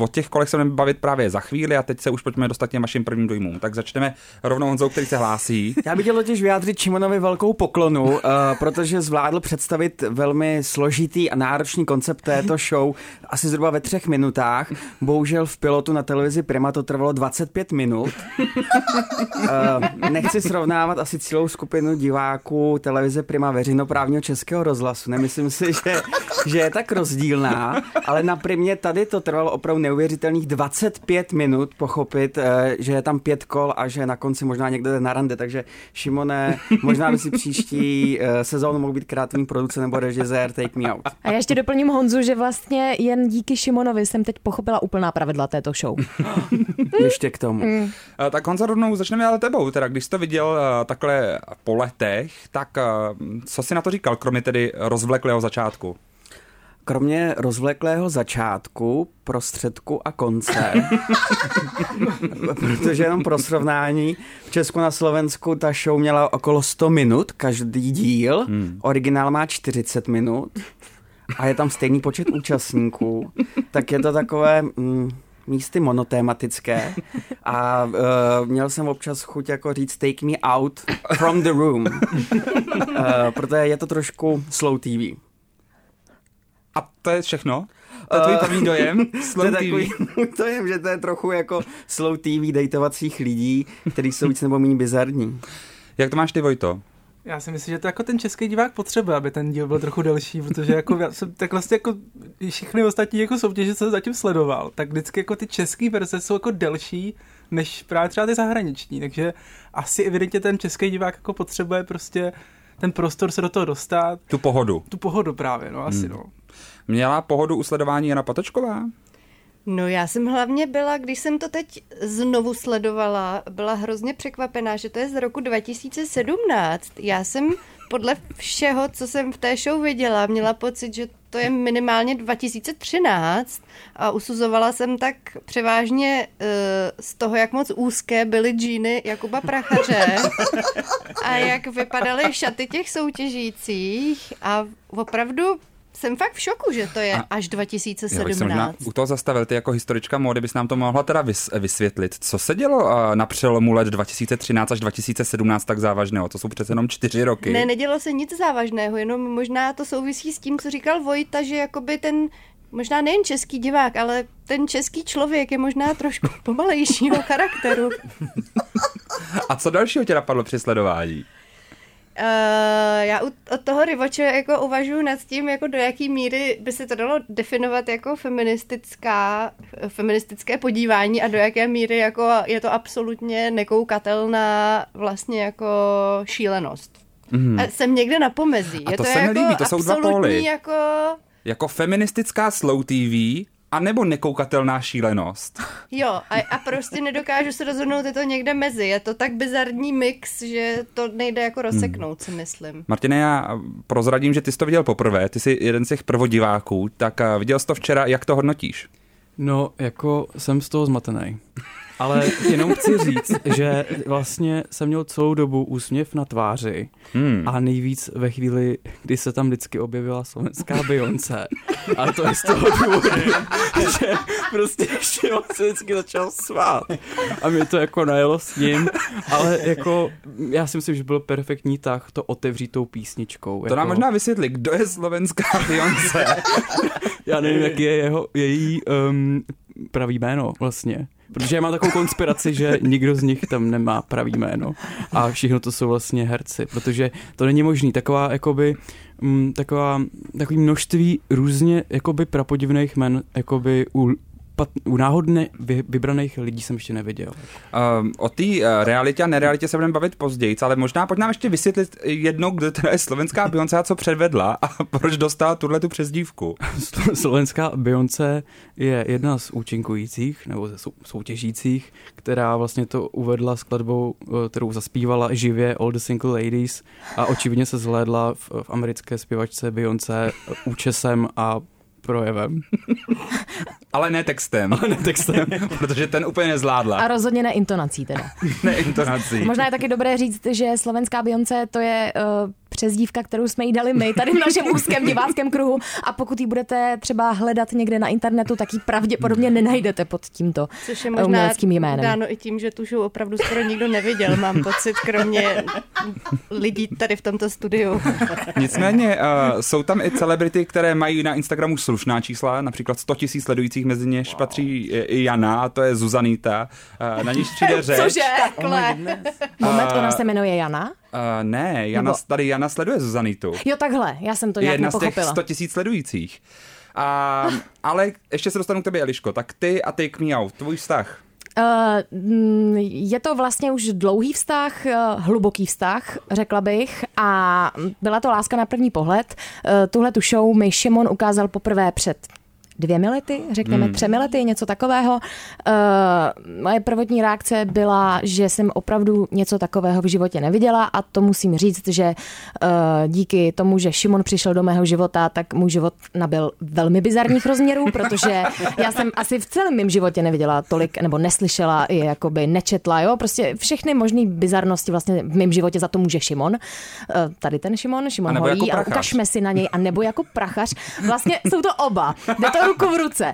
o těch kolech se budeme bavit právě za chvíli a teď se už pojďme dostat těm vašim prvním dojmům. Tak začneme rovnou Honzou, který se hlásí. Já bych chtěl totiž vyjádřit Čimonovi velkou poklonu, uh, protože zvládl představit velmi složitý a náročný koncept této show asi zhruba ve třech minutách. Bohužel v pilotu na televizi Prima to trvalo 25 minut. Uh, [laughs] nechci srovnávat asi celou skupinu diváků televize Prima veřejnoprávního českého rozhlasu. Nemyslím si, že, že je tak rozdílná, ale na Primě tady to trvalo opravdu neuvěřitelných 25 minut pochopit, uh, že je tam pět kol a že na konci možná někdo jde na rande, takže Šimone, možná by si příští uh, sezónu mohl být kreativní produkce nebo režisér Take Me Out. A já ještě doplním Honzu, že vlastně jen díky Šimonovi jsem teď pochopila úplná pravidla této show. ještě k tomu. Mm. Tak Honza, rovnou začneme ale tebou. Teda, když jsi to viděl uh, takhle po letech, tak uh, co si na to říkal, kromě tedy rozvleklého začátku? kromě rozvleklého začátku, prostředku a konce, [laughs] protože jenom pro srovnání, v Česku na Slovensku ta show měla okolo 100 minut, každý díl, hmm. originál má 40 minut a je tam stejný počet účastníků, tak je to takové... Mm, místy monotématické a uh, měl jsem občas chuť jako říct take me out from the room, uh, protože je to trošku slow TV. A to je všechno? To je tvůj eh, první dojem? Slow [laughs] to je TV. to je, že to je trochu jako slow TV dejtovacích lidí, kteří jsou víc nebo méně bizarní. Jak to máš ty, Vojto? Já si myslím, že to jako ten český divák potřebuje, aby ten díl byl trochu delší, protože jako já jsem tak vlastně jako všechny ostatní jako soutěže, co jsem zatím sledoval, tak vždycky jako ty české verze jsou jako delší než právě třeba ty zahraniční, takže asi evidentně ten český divák jako potřebuje prostě ten prostor se do toho dostat. Tu pohodu. Tu pohodu právě, no asi hmm. no. Měla pohodu u sledování Jana Patočková? No já jsem hlavně byla, když jsem to teď znovu sledovala, byla hrozně překvapená, že to je z roku 2017. Já jsem podle všeho, co jsem v té show viděla, měla pocit, že to je minimálně 2013 a usuzovala jsem tak převážně uh, z toho, jak moc úzké byly džíny Jakuba Prachaře a jak vypadaly šaty těch soutěžících a opravdu jsem fakt v šoku, že to je a, až 2017. Jo, u toho zastavil, ty jako historička módy bys nám to mohla teda vys, vysvětlit. Co se dělo na přelomu let 2013 až 2017 tak závažného? To jsou přece jenom čtyři roky. Ne, nedělo se nic závažného, jenom možná to souvisí s tím, co říkal Vojta, že jakoby ten možná nejen český divák, ale ten český člověk je možná trošku [laughs] pomalejšího charakteru. A co dalšího tě napadlo při sledování? Uh, já od toho Rivoče jako uvažuji nad tím, jako do jaký míry by se to dalo definovat jako feministická, feministické podívání a do jaké míry jako je to absolutně nekoukatelná vlastně jako šílenost. Mm. A jsem někde na pomezí. A je to, to se jako nelíbí, to jsou dva póly. Jako... jako feministická slow TV a nebo nekoukatelná šílenost. Jo, a, a prostě nedokážu se rozhodnout, je to někde mezi. Je to tak bizarní mix, že to nejde jako rozseknout, hmm. si myslím. Martine, já prozradím, že ty jsi to viděl poprvé, ty jsi jeden z těch prvodiváků, tak viděl jsi to včera, jak to hodnotíš? No, jako jsem z toho zmatený. Ale jenom chci říct, že vlastně jsem měl celou dobu úsměv na tváři hmm. a nejvíc ve chvíli, kdy se tam vždycky objevila slovenská Beyoncé. A to je z toho důvodu, že prostě ještě se vždycky začal svát. A mi to jako najelo s ním, ale jako já si myslím, že byl perfektní tak to otevřít tou písničkou. To jako... nám možná vysvětli, kdo je slovenská Beyoncé. [laughs] já nevím, jaký je jeho, její um, pravý jméno vlastně. Protože já mám takovou konspiraci, že nikdo z nich tam nemá pravý jméno a všichni to jsou vlastně herci, protože to není možný. Taková, jakoby, m, taková, takový množství různě jakoby prapodivných men jakoby u pat, u náhodně vy, vybraných lidí jsem ještě neviděl. Uh, o té uh, realitě a nerealitě se budeme bavit později, ale možná pojď nám ještě vysvětlit jedno, kdo teda je slovenská Beyoncé a co předvedla a [laughs] proč dostala tuhle tu přezdívku. slovenská Beyoncé je jedna z účinkujících nebo ze soutěžících, která vlastně to uvedla skladbou, eh, kterou zaspívala živě All the Single Ladies a očividně se zhlédla v, v americké zpěvačce Beyoncé účesem a projevem. [laughs] Ale ne textem. Ale ne textem. [laughs] Protože ten úplně nezvládla. A rozhodně ne intonací teda. [laughs] ne intonací. Možná je taky dobré říct, že slovenská Beyoncé to je uh, přezdívka, kterou jsme jí dali my tady v našem úzkém diváckém kruhu a pokud ji budete třeba hledat někde na internetu, tak ji pravděpodobně nenajdete pod tímto Což je eh, možná uměleckým jménem. dáno i tím, že tu show opravdu skoro nikdo neviděl, mám pocit, kromě lidí tady v tomto studiu. Nicméně uh, jsou tam i celebrity, které mají na Instagramu slušná čísla, například 100 000 sledujících, mezi něž wow. patří i Jana, a to je Zuzanita, uh, na níž přijde [laughs] řeč. Cože? Takhle. Moment, ona se jmenuje Jana? Uh, ne, Jana, Nebo... tady Jana sleduje Zuzanitu. Jo, takhle, já jsem to nějak je jedna nepochopila. z těch 100 tisíc sledujících. Uh, ale ještě se dostanu k tobě, Eliško. Tak ty a Take Me Out, tvůj vztah. Uh, je to vlastně už dlouhý vztah, uh, hluboký vztah, řekla bych, a byla to láska na první pohled. Uh, tuhle tu show mi Šimon ukázal poprvé před dvěmi lety, řekněme hmm. třemi lety, něco takového. Uh, moje prvotní reakce byla, že jsem opravdu něco takového v životě neviděla a to musím říct, že uh, díky tomu, že Šimon přišel do mého života, tak můj život nabil velmi bizarních rozměrů, [laughs] protože já jsem asi v celém mém životě neviděla tolik, nebo neslyšela, i jakoby nečetla, jo, prostě všechny možné bizarnosti vlastně v mém životě za to může Šimon. Uh, tady ten Šimon, Šimon a Holí, jako a ukažme si na něj, a nebo jako prachař. Vlastně jsou to oba. Jde to ruku v ruce.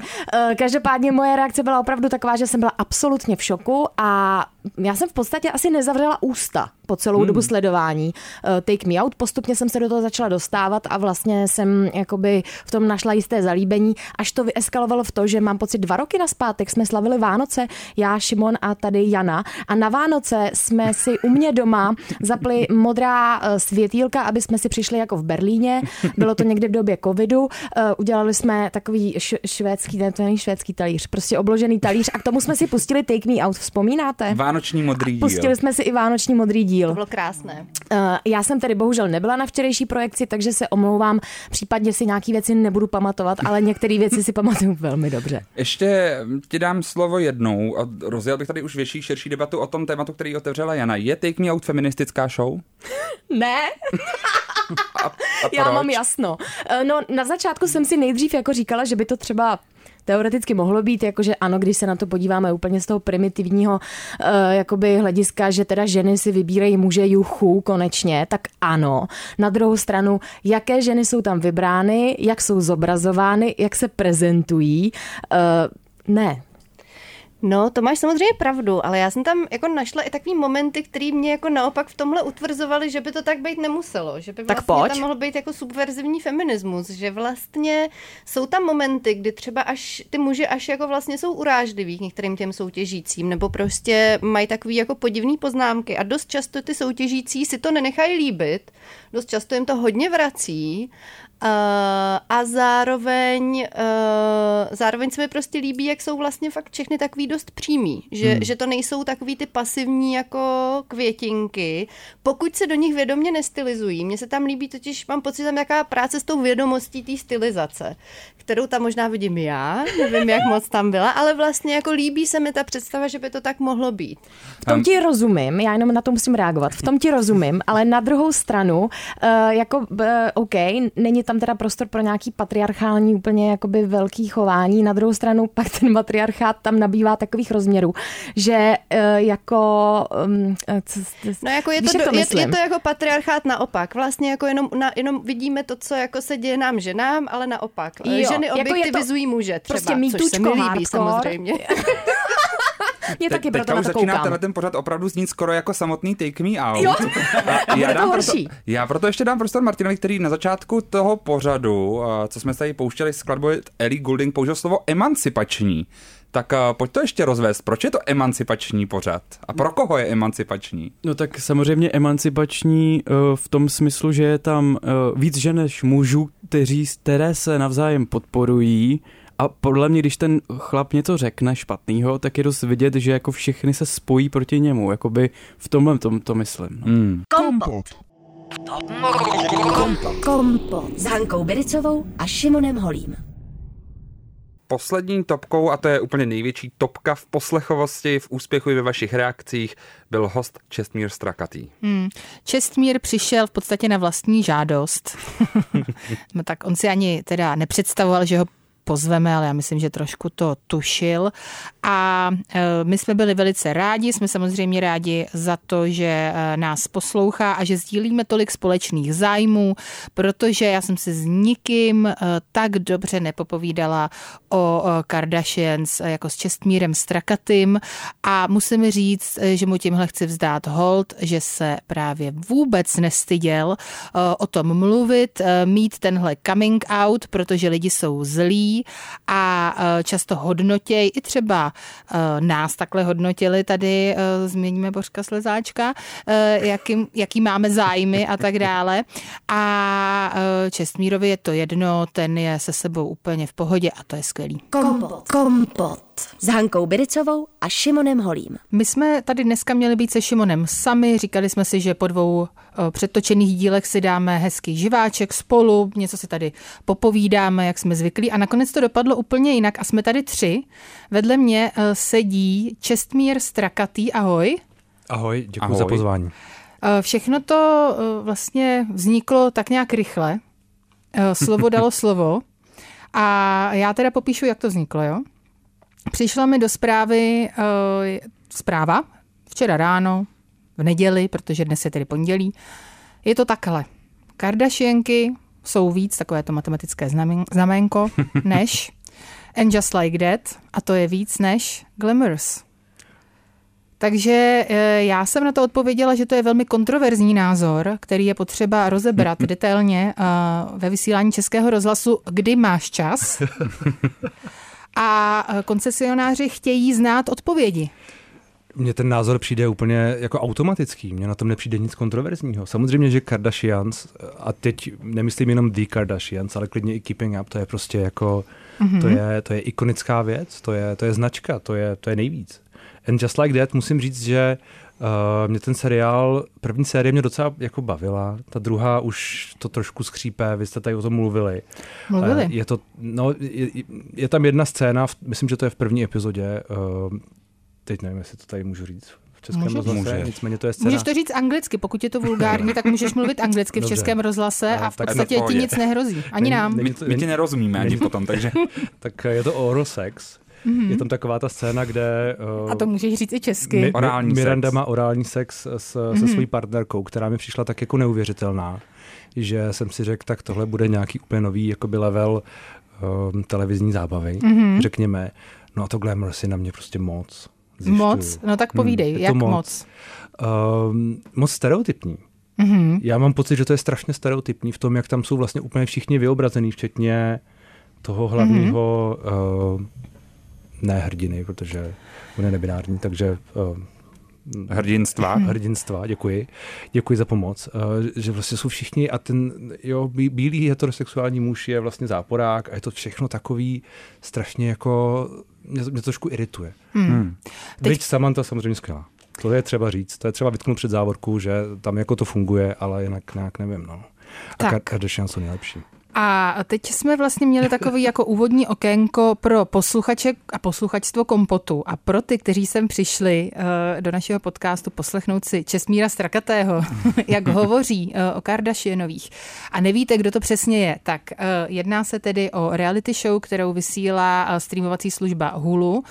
Každopádně moje reakce byla opravdu taková, že jsem byla absolutně v šoku a já jsem v podstatě asi nezavřela ústa po celou hmm. dobu sledování uh, Take Me Out. Postupně jsem se do toho začala dostávat a vlastně jsem jakoby v tom našla jisté zalíbení, až to vyeskalovalo v to, že mám pocit dva roky naspátek jsme slavili Vánoce, já, Šimon a tady Jana a na Vánoce jsme si u mě doma zapli modrá uh, světýlka, aby jsme si přišli jako v Berlíně. Bylo to někdy v době covidu. Uh, udělali jsme takový š- švédský, ne, to není švédský talíř, prostě obložený talíř a k tomu jsme si pustili Take Me Out, vzpomínáte? Vánoční modrý díl. Pustili jsme si i Vánoční modrý díl. To bylo krásné. Uh, já jsem tedy bohužel nebyla na včerejší projekci, takže se omlouvám, případně si nějaký věci nebudu pamatovat, ale některé věci si pamatuju velmi dobře. Ještě ti dám slovo jednou a rozjel bych tady už větší, širší debatu o tom tématu, který otevřela Jana. Je Take Me Out feministická show? [laughs] ne. [laughs] a, a Já mám jasno. No, na začátku jsem si nejdřív jako říkala, že by to třeba teoreticky mohlo být, jakože ano, když se na to podíváme úplně z toho primitivního uh, jakoby hlediska, že teda ženy si vybírají muže juchu konečně, tak ano. Na druhou stranu, jaké ženy jsou tam vybrány, jak jsou zobrazovány, jak se prezentují, uh, ne, No, to máš samozřejmě pravdu, ale já jsem tam jako našla i takový momenty, které mě jako naopak v tomhle utvrzovaly, že by to tak být nemuselo, že by vlastně tak tam mohl být jako subverzivní feminismus, že vlastně jsou tam momenty, kdy třeba až ty muži až jako vlastně jsou urážliví k některým těm soutěžícím, nebo prostě mají takový jako podivný poznámky a dost často ty soutěžící si to nenechají líbit, dost často jim to hodně vrací Uh, a zároveň, uh, zároveň se mi prostě líbí, jak jsou vlastně fakt všechny takový dost přímý, že, hmm. že to nejsou takový ty pasivní jako květinky, pokud se do nich vědomě nestylizují. Mně se tam líbí totiž, mám pocit, tam jaká práce s tou vědomostí té stylizace, kterou tam možná vidím já, nevím, jak moc tam byla, ale vlastně jako líbí se mi ta představa, že by to tak mohlo být. V tom ti rozumím, já jenom na to musím reagovat, v tom ti rozumím, ale na druhou stranu, uh, jako uh, OK, není tam teda prostor pro nějaký patriarchální úplně jakoby velký chování. Na druhou stranu pak ten matriarchát tam nabývá takových rozměrů, že uh, jako... Co, no jako je to, do, je, je to jako patriarchát naopak. Vlastně jako jenom, na, jenom vidíme to, co jako se děje nám ženám, ale naopak. Jo, Ženy objektivizují jako muže třeba, prostě což se mi líbí hardcore. samozřejmě. [laughs] Mě taky Te, proto na to začíná tenhle ten pořad opravdu znít skoro jako samotný Take Me Out. Jo, a já, to dám proto, horší. já proto ještě dám prostor Martinovi, který na začátku toho pořadu, co jsme tady pouštěli skladbu Ellie Goulding, použil slovo emancipační. Tak uh, pojď to ještě rozvést. Proč je to emancipační pořad? A pro koho je emancipační? No tak samozřejmě emancipační uh, v tom smyslu, že je tam uh, víc žen než mužů, kteří, které se navzájem podporují a podle mě, když ten chlap něco řekne špatného, tak je dost vidět, že jako všechny se spojí proti němu. Jakoby v tomhle tom to myslím. No. Hmm. Kompot. Kompot. Kompot. S Hankou Bericovou a Šimonem Holím. Poslední topkou, a to je úplně největší topka v poslechovosti, v úspěchu i ve vašich reakcích, byl host Čestmír Strakatý. Hmm. Čestmír přišel v podstatě na vlastní žádost. [laughs] no tak on si ani teda nepředstavoval, že ho pozveme, ale já myslím, že trošku to tušil. A e, my jsme byli velice rádi, jsme samozřejmě rádi za to, že e, nás poslouchá a že sdílíme tolik společných zájmů, protože já jsem si s nikým e, tak dobře nepopovídala o Kardashians jako s Čestmírem Strakatým a musím říct, že mu tímhle chci vzdát hold, že se právě vůbec nestyděl o tom mluvit, mít tenhle coming out, protože lidi jsou zlí a často hodnotěj i třeba Eh, nás takhle hodnotili tady, eh, změníme Božka Slezáčka, jaký, jaký máme zájmy a tak dále. A Čestmírovi je to jedno, ten je se sebou úplně v pohodě a to je skvělý. Kompot. Kompot s Hankou Biricovou a Šimonem Holím. My jsme tady dneska měli být se Šimonem sami, říkali jsme si, že po dvou předtočených dílech si dáme hezký živáček spolu, něco si tady popovídáme, jak jsme zvyklí a nakonec to dopadlo úplně jinak a jsme tady tři. Vedle mě sedí Čestmír Strakatý, ahoj. Ahoj, děkuji ahoj. za pozvání. Všechno to vlastně vzniklo tak nějak rychle. Slovo dalo [laughs] slovo. A já teda popíšu, jak to vzniklo, jo? Přišla mi do zprávy uh, zpráva včera ráno, v neděli, protože dnes je tedy pondělí. Je to takhle. Kardashianky jsou víc, takové to matematické znamenko, [laughs] než And Just Like That, a to je víc než Glamorous. Takže eh, já jsem na to odpověděla, že to je velmi kontroverzní názor, který je potřeba rozebrat [laughs] detailně eh, ve vysílání Českého rozhlasu, kdy máš čas. [laughs] A eh, koncesionáři chtějí znát odpovědi. Mně ten názor přijde úplně jako automatický, mně na tom nepřijde nic kontroverzního. Samozřejmě, že Kardashians, a teď nemyslím jenom The Kardashians, ale klidně i Keeping Up, to je prostě jako, mm-hmm. to, je, to je ikonická věc, to je, to je značka, to je, to je nejvíc. And Just Like That musím říct, že uh, mě ten seriál, první série mě docela jako bavila, ta druhá už to trošku skřípe, vy jste tady o tom mluvili. Mluvili. Uh, je, to, no, je, je tam jedna scéna, v, myslím, že to je v první epizodě, uh, teď nevím, jestli to tady můžu říct v českém rozhlase, Může. nicméně to je scéna. Můžeš to říct anglicky, pokud je to vulgární, tak můžeš mluvit anglicky v českém rozhlase a v podstatě ti nic nehrozí, ani nám. My, my ti nerozumíme ani potom, takže. [laughs] tak je to oral sex. Mm-hmm. Je tam taková ta scéna, kde... Uh, a to můžeš říct i česky. Mi, orální Miranda sex. má orální sex s, mm-hmm. se svojí partnerkou, která mi přišla tak jako neuvěřitelná, že jsem si řekl, tak tohle bude nějaký úplně nový jakoby level uh, televizní zábavy, mm-hmm. řekněme. No a to Glamour si na mě prostě moc. Zjišťuju. Moc? No tak povídej, hmm, jak moc? Moc, uh, moc stereotypní. Mm-hmm. Já mám pocit, že to je strašně stereotypní v tom, jak tam jsou vlastně úplně všichni vyobrazený, včetně toho hlavního, mm-hmm. uh, ne hrdiny, protože on je nebinární, takže uh, Hrdinstva. [laughs] Hrdinstva, děkuji. Děkuji za pomoc. Uh, že vlastně jsou všichni a ten jo, bílý heterosexuální muž je vlastně záporák a je to všechno takový strašně jako, mě, mě to trošku irituje. Hmm. Hmm. Teď... Byť Samantha samozřejmě skvělá. To je třeba říct, to je třeba vytknout před závorku, že tam jako to funguje, ale jinak nějak nevím. No. A tak. Kardashian jsou nejlepší. A teď jsme vlastně měli takový jako úvodní okénko pro posluchače a posluchačstvo kompotu. A pro ty, kteří sem přišli uh, do našeho podcastu poslechnout si Česmíra Strakatého, [laughs] jak hovoří uh, o Kardashianových a nevíte, kdo to přesně je, tak uh, jedná se tedy o reality show, kterou vysílá streamovací služba Hulu.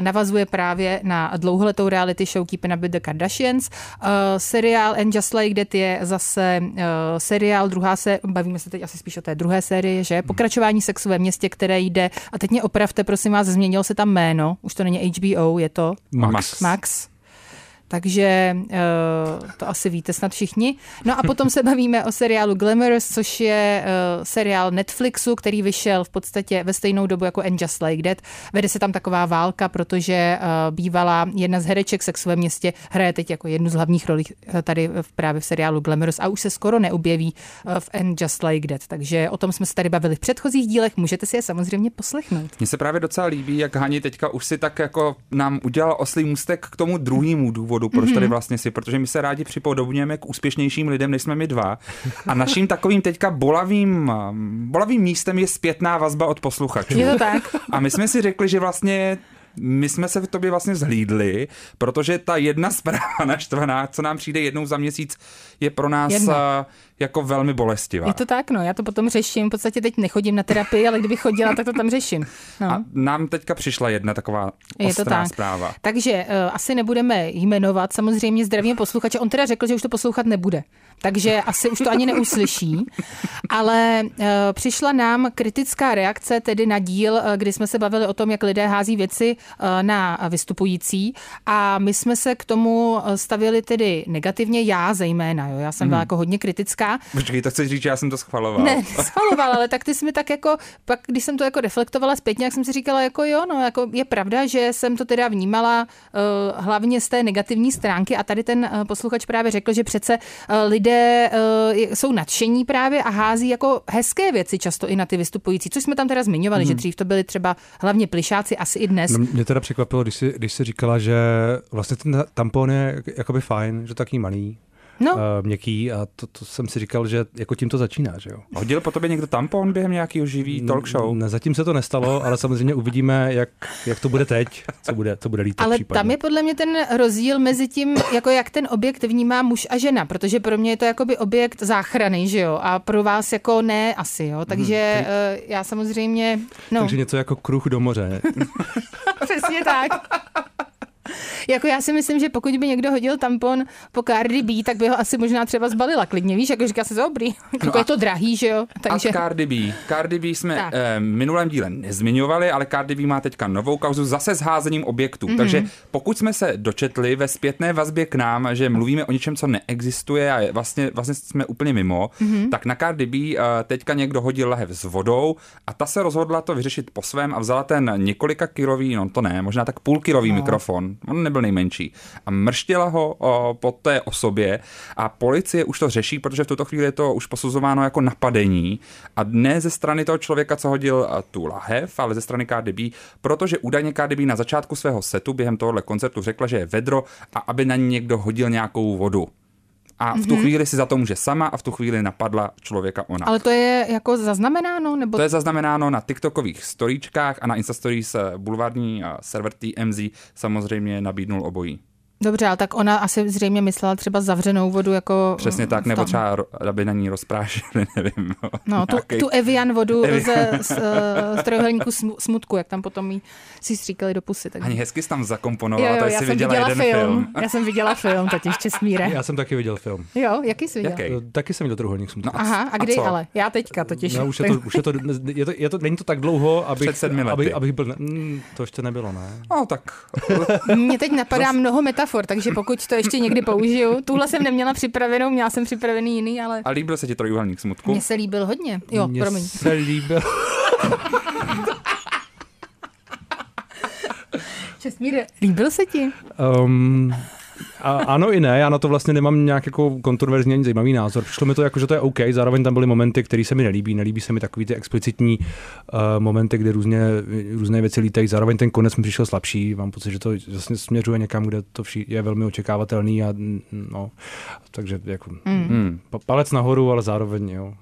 Navazuje právě na dlouholetou reality show Keeping Up with the Kardashians. Seriál And Just Like That je zase seriál, druhá se, bavíme se teď asi spíš o té druhé série, že? Pokračování sexu ve městě, které jde, a teď mě opravte, prosím vás, změnilo se tam jméno, už to není HBO, je to? Max. Max takže uh, to asi víte snad všichni. No a potom se bavíme o seriálu Glamorous, což je uh, seriál Netflixu, který vyšel v podstatě ve stejnou dobu jako And Just Like That. Vede se tam taková válka, protože uh, bývala jedna z hereček Sexu ve městě hraje teď jako jednu z hlavních rolí tady právě v seriálu Glamorous a už se skoro neobjeví v And Just Like That. Takže o tom jsme se tady bavili v předchozích dílech, můžete si je samozřejmě poslechnout. Mně se právě docela líbí, jak Hani teďka už si tak jako nám udělal oslý můstek k tomu druhému důvodu, důvodu, proč mm-hmm. tady mhm. vlastně si, protože my se rádi připodobňujeme k úspěšnějším lidem, než jsme my dva. A naším takovým teďka bolavým, bolavým místem je zpětná vazba od posluchačů. Je to tak. A my jsme si řekli, že vlastně my jsme se v tobě vlastně zhlídli, protože ta jedna [laughs] zpráva naštvaná, co nám přijde jednou za měsíc, je pro nás jedna, jako velmi bolestivá. Je to tak, no, já to potom řeším, v podstatě teď nechodím na terapii, ale kdybych chodila, tak to tam řeším. No. A nám teďka přišla jedna taková Je to ostrá tak. zpráva. Takže uh, asi nebudeme jmenovat, samozřejmě zdravíme posluchače. On teda řekl, že už to poslouchat nebude, takže asi už to ani neuslyší. Ale uh, přišla nám kritická reakce tedy na díl, uh, kdy jsme se bavili o tom, jak lidé hází věci uh, na vystupující a my jsme se k tomu stavili tedy negativně, já zejména, jo. já jsem byla Mhm. jako hodně kritická. Počkej, to chceš říct, že já jsem to schvaloval. Ne, schvaloval, ale tak ty jsi mi tak jako, pak když jsem to jako reflektovala zpětně, jak jsem si říkala, jako jo, no, jako je pravda, že jsem to teda vnímala uh, hlavně z té negativní stránky a tady ten uh, posluchač právě řekl, že přece uh, lidé uh, jsou nadšení právě a hází jako hezké věci často i na ty vystupující, což jsme tam teda zmiňovali, Mhm. že dřív to byli třeba hlavně plišáci, asi i dnes. No, mě teda překvapilo, když jsi, když jsi říkala, že vlastně ten tampon je jakoby fajn, že taky malý, No. uh, měkký a to, to, jsem si říkal, že jako tím to začíná, že jo. Hodil po tobě někdo tampon během nějakého živý talk show? Ne, zatím se to nestalo, ale samozřejmě uvidíme, jak, jak to bude teď, co bude, co bude lítat Ale případně. tam je podle mě ten rozdíl mezi tím, jako jak ten objekt vnímá muž a žena, protože pro mě je to jakoby objekt záchrany, že jo, a pro vás jako ne asi, jo, takže Mhm. eh, já samozřejmě, no, Takže něco jako kruh do moře. [laughs] přesně tak. [laughs] Jako já si myslím, že pokud by někdo hodil tampon po Cardi B, tak by ho asi možná třeba zbalila klidně, víš, jako říká se dobrý, [laughs] jako No a- je to drahý, že jo, takže... A Cardi B. Cardi B jsme Tak. eh, minulém díle nezmiňovali, ale Cardi B má teďka novou kauzu zase s házením objektů. Mhm. Mm-hmm. Takže pokud jsme se dočetli ve zpětné vazbě k nám, že mluvíme o něčem, co neexistuje a je, vlastně, vlastně jsme úplně mimo, Mhm. mm-hmm. tak na Cardi B eh, teďka někdo hodil lahev s vodou a ta se rozhodla to vyřešit po svém a vzala ten několika kilový, no to ne, možná tak půlkilový no. mikrofon, on nebyl nejmenší, a mrštila ho o, po té osobě a policie už to řeší, protože v tuto chvíli je to už posuzováno jako napadení a ne ze strany toho člověka, co hodil tu lahev, ale ze strany Cardi B, protože údajně Cardi B na začátku svého setu během tohohle koncertu řekla, že je vedro a aby na ní někdo hodil nějakou vodu. A v tu Mhm. chvíli si za to může sama a v tu chvíli napadla člověka ona. Ale to je jako zaznamenáno, nebo... To je zaznamenáno na TikTokových storíčkách a na Instastories eh, bulvární a server TMZ samozřejmě nabídnul obojí. Dobře, ale tak ona asi zřejmě myslela třeba zavřenou vodu jako... Přesně tak, nebo třeba, aby na ní rozprášili, [laughs] nevím. No, tu, nějakej- tu Evian vodu Evian. ze z, uh, z trojuhelníku smu- smutku, jak tam potom jí si stříkali do pusy. Takže. Ani hezky jsi tam zakomponoval, jo, jo, to já jsi jsem viděla, viděla jeden film. film. [laughs] Já jsem viděla film, totiž Česmíre. Já jsem taky viděl film. Jo, jaký jsi viděl? Jaký? Taky jsem viděl trojuhelník smutku. No Aha, a a kdy co? ale? Já teďka totiž. No, už je to, už je to, je to, je to, není to tak dlouho, abych, Před sedmi lety. abych, abych byl, ne, mm, to ještě nebylo, ne? No tak, Mně teď napadá mnoho metafor, takže pokud to ještě někdy použiju, tuhle jsem neměla připravenou, měla jsem připravený jiný, ale a líbil se ti trojuhelník smutku? mně se líbil hodně. Jo, Mně promiň. se líbil. Česmíre, líbil se ti? Um, a, ano i ne, já na to vlastně nemám nějak jako kontroverzní ani zajímavý názor. Přišlo mi to jako, že to je OK, zároveň tam byly momenty, které se mi nelíbí. Nelíbí se mi takový ty explicitní uh, momenty, kdy různě, různé věci lítají. Zároveň ten konec mi přišel slabší. Mám pocit, že to vlastně směřuje někam, kde to vší je velmi očekávatelný a mm, no, takže jako Mm. Pa- palec nahoru, ale zároveň jo.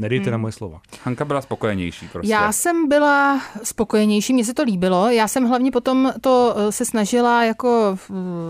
Nedejte Hmm. na moje slova. Hanka byla spokojenější prostě. Já jsem byla spokojenější, mně se to líbilo. Já jsem hlavně potom to eh, se snažila jako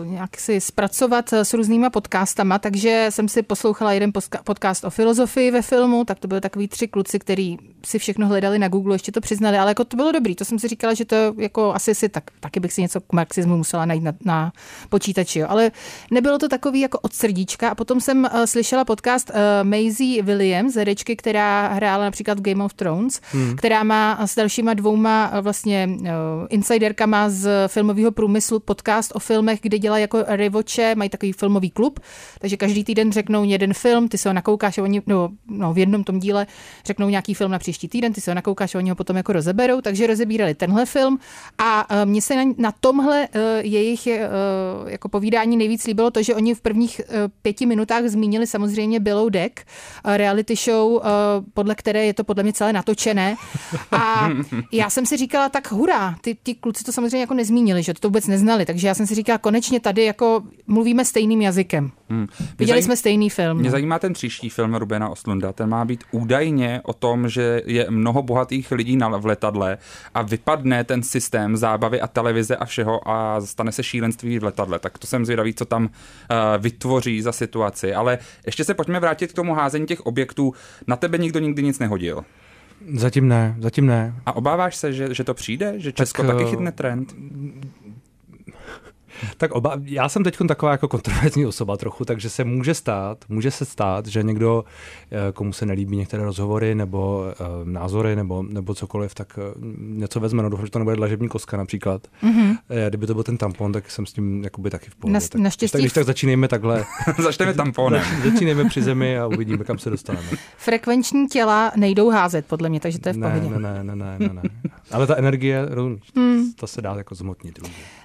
nějak si zpracovat eh, s různýma podcastama, takže jsem si poslouchala jeden podcast o filozofii ve filmu, tak to byly takový tři kluci, který si všechno hledali na Google, ještě to přiznali, ale jako to bylo dobrý. To jsem si říkala, že to jako asi si tak, taky bych si něco k marxismu musela najít na, na počítači, jo. ale nebylo to takový jako od srdíčka a potom jsem uh, slyšela podcast uh, Maisie Williams, herečky, která hrála například v Game of Thrones, hmm. která má s dalšíma dvouma vlastně uh, insiderkama z filmového průmyslu podcast o filmech, kde dělá jako revoče, mají takový filmový klub, takže každý týden řeknou jeden film, ty se ho nakoukáš a oni, no, no v jednom tom díle řeknou nějaký film na příští týden, ty se ho nakoukáš a oni ho potom jako rozeberou, takže rozebírali tenhle film a uh, mně se na, na tomhle uh, jejich uh, jako povídání nejvíc líbilo to, že oni v prvních uh, pěti minutách zmínili samozřejmě Below Deck, uh, reality show uh, podle které je to podle mě celé natočené. A [laughs] já jsem si říkala, tak hurá, ty, ty kluci to samozřejmě jako nezmínili, že to vůbec neznali, takže já jsem si říkala, konečně tady jako mluvíme stejným jazykem. Hmm. Viděli zajím... jsme stejný film. Mě zajímá ten příští film Rubena Oslunda. Ten má být údajně o tom, že je mnoho bohatých lidí na, v letadle a vypadne ten systém zábavy a televize a všeho a stane se šílenství v letadle. Tak to jsem zvědavý, co tam uh, vytvoří za situaci. Ale ještě se pojďme vrátit k tomu házení těch objektů. Na tebe nikdo nikdy nic nehodil. Zatím ne, zatím ne. A obáváš se, že, že to přijde? Že Česko tak, taky eh, chytne trend? Tak oba, já jsem teď taková jako kontroverzní osoba trochu, takže se může stát, může se stát, že někdo, eh, komu se nelíbí některé rozhovory nebo uh, názory nebo, nebo cokoliv, tak uh, něco vezme, no doufám, že to nebude dlažební koska například. Mm-hmm. Kdyby to byl ten tampon, tak jsem s tím jakoby taky v pohodě. Na, tak, naštěstí... tak, když tak začínejme takhle. [laughs] Začneme tamponem. [laughs] začínejme při zemi a uvidíme, kam se dostaneme. Frekvenční těla nejdou házet, podle mě, takže to je v pohodě. Ne, ne, ne, ne, ne, ne. Ale ta energie, mm. to se dá jako zmotnit. Různě.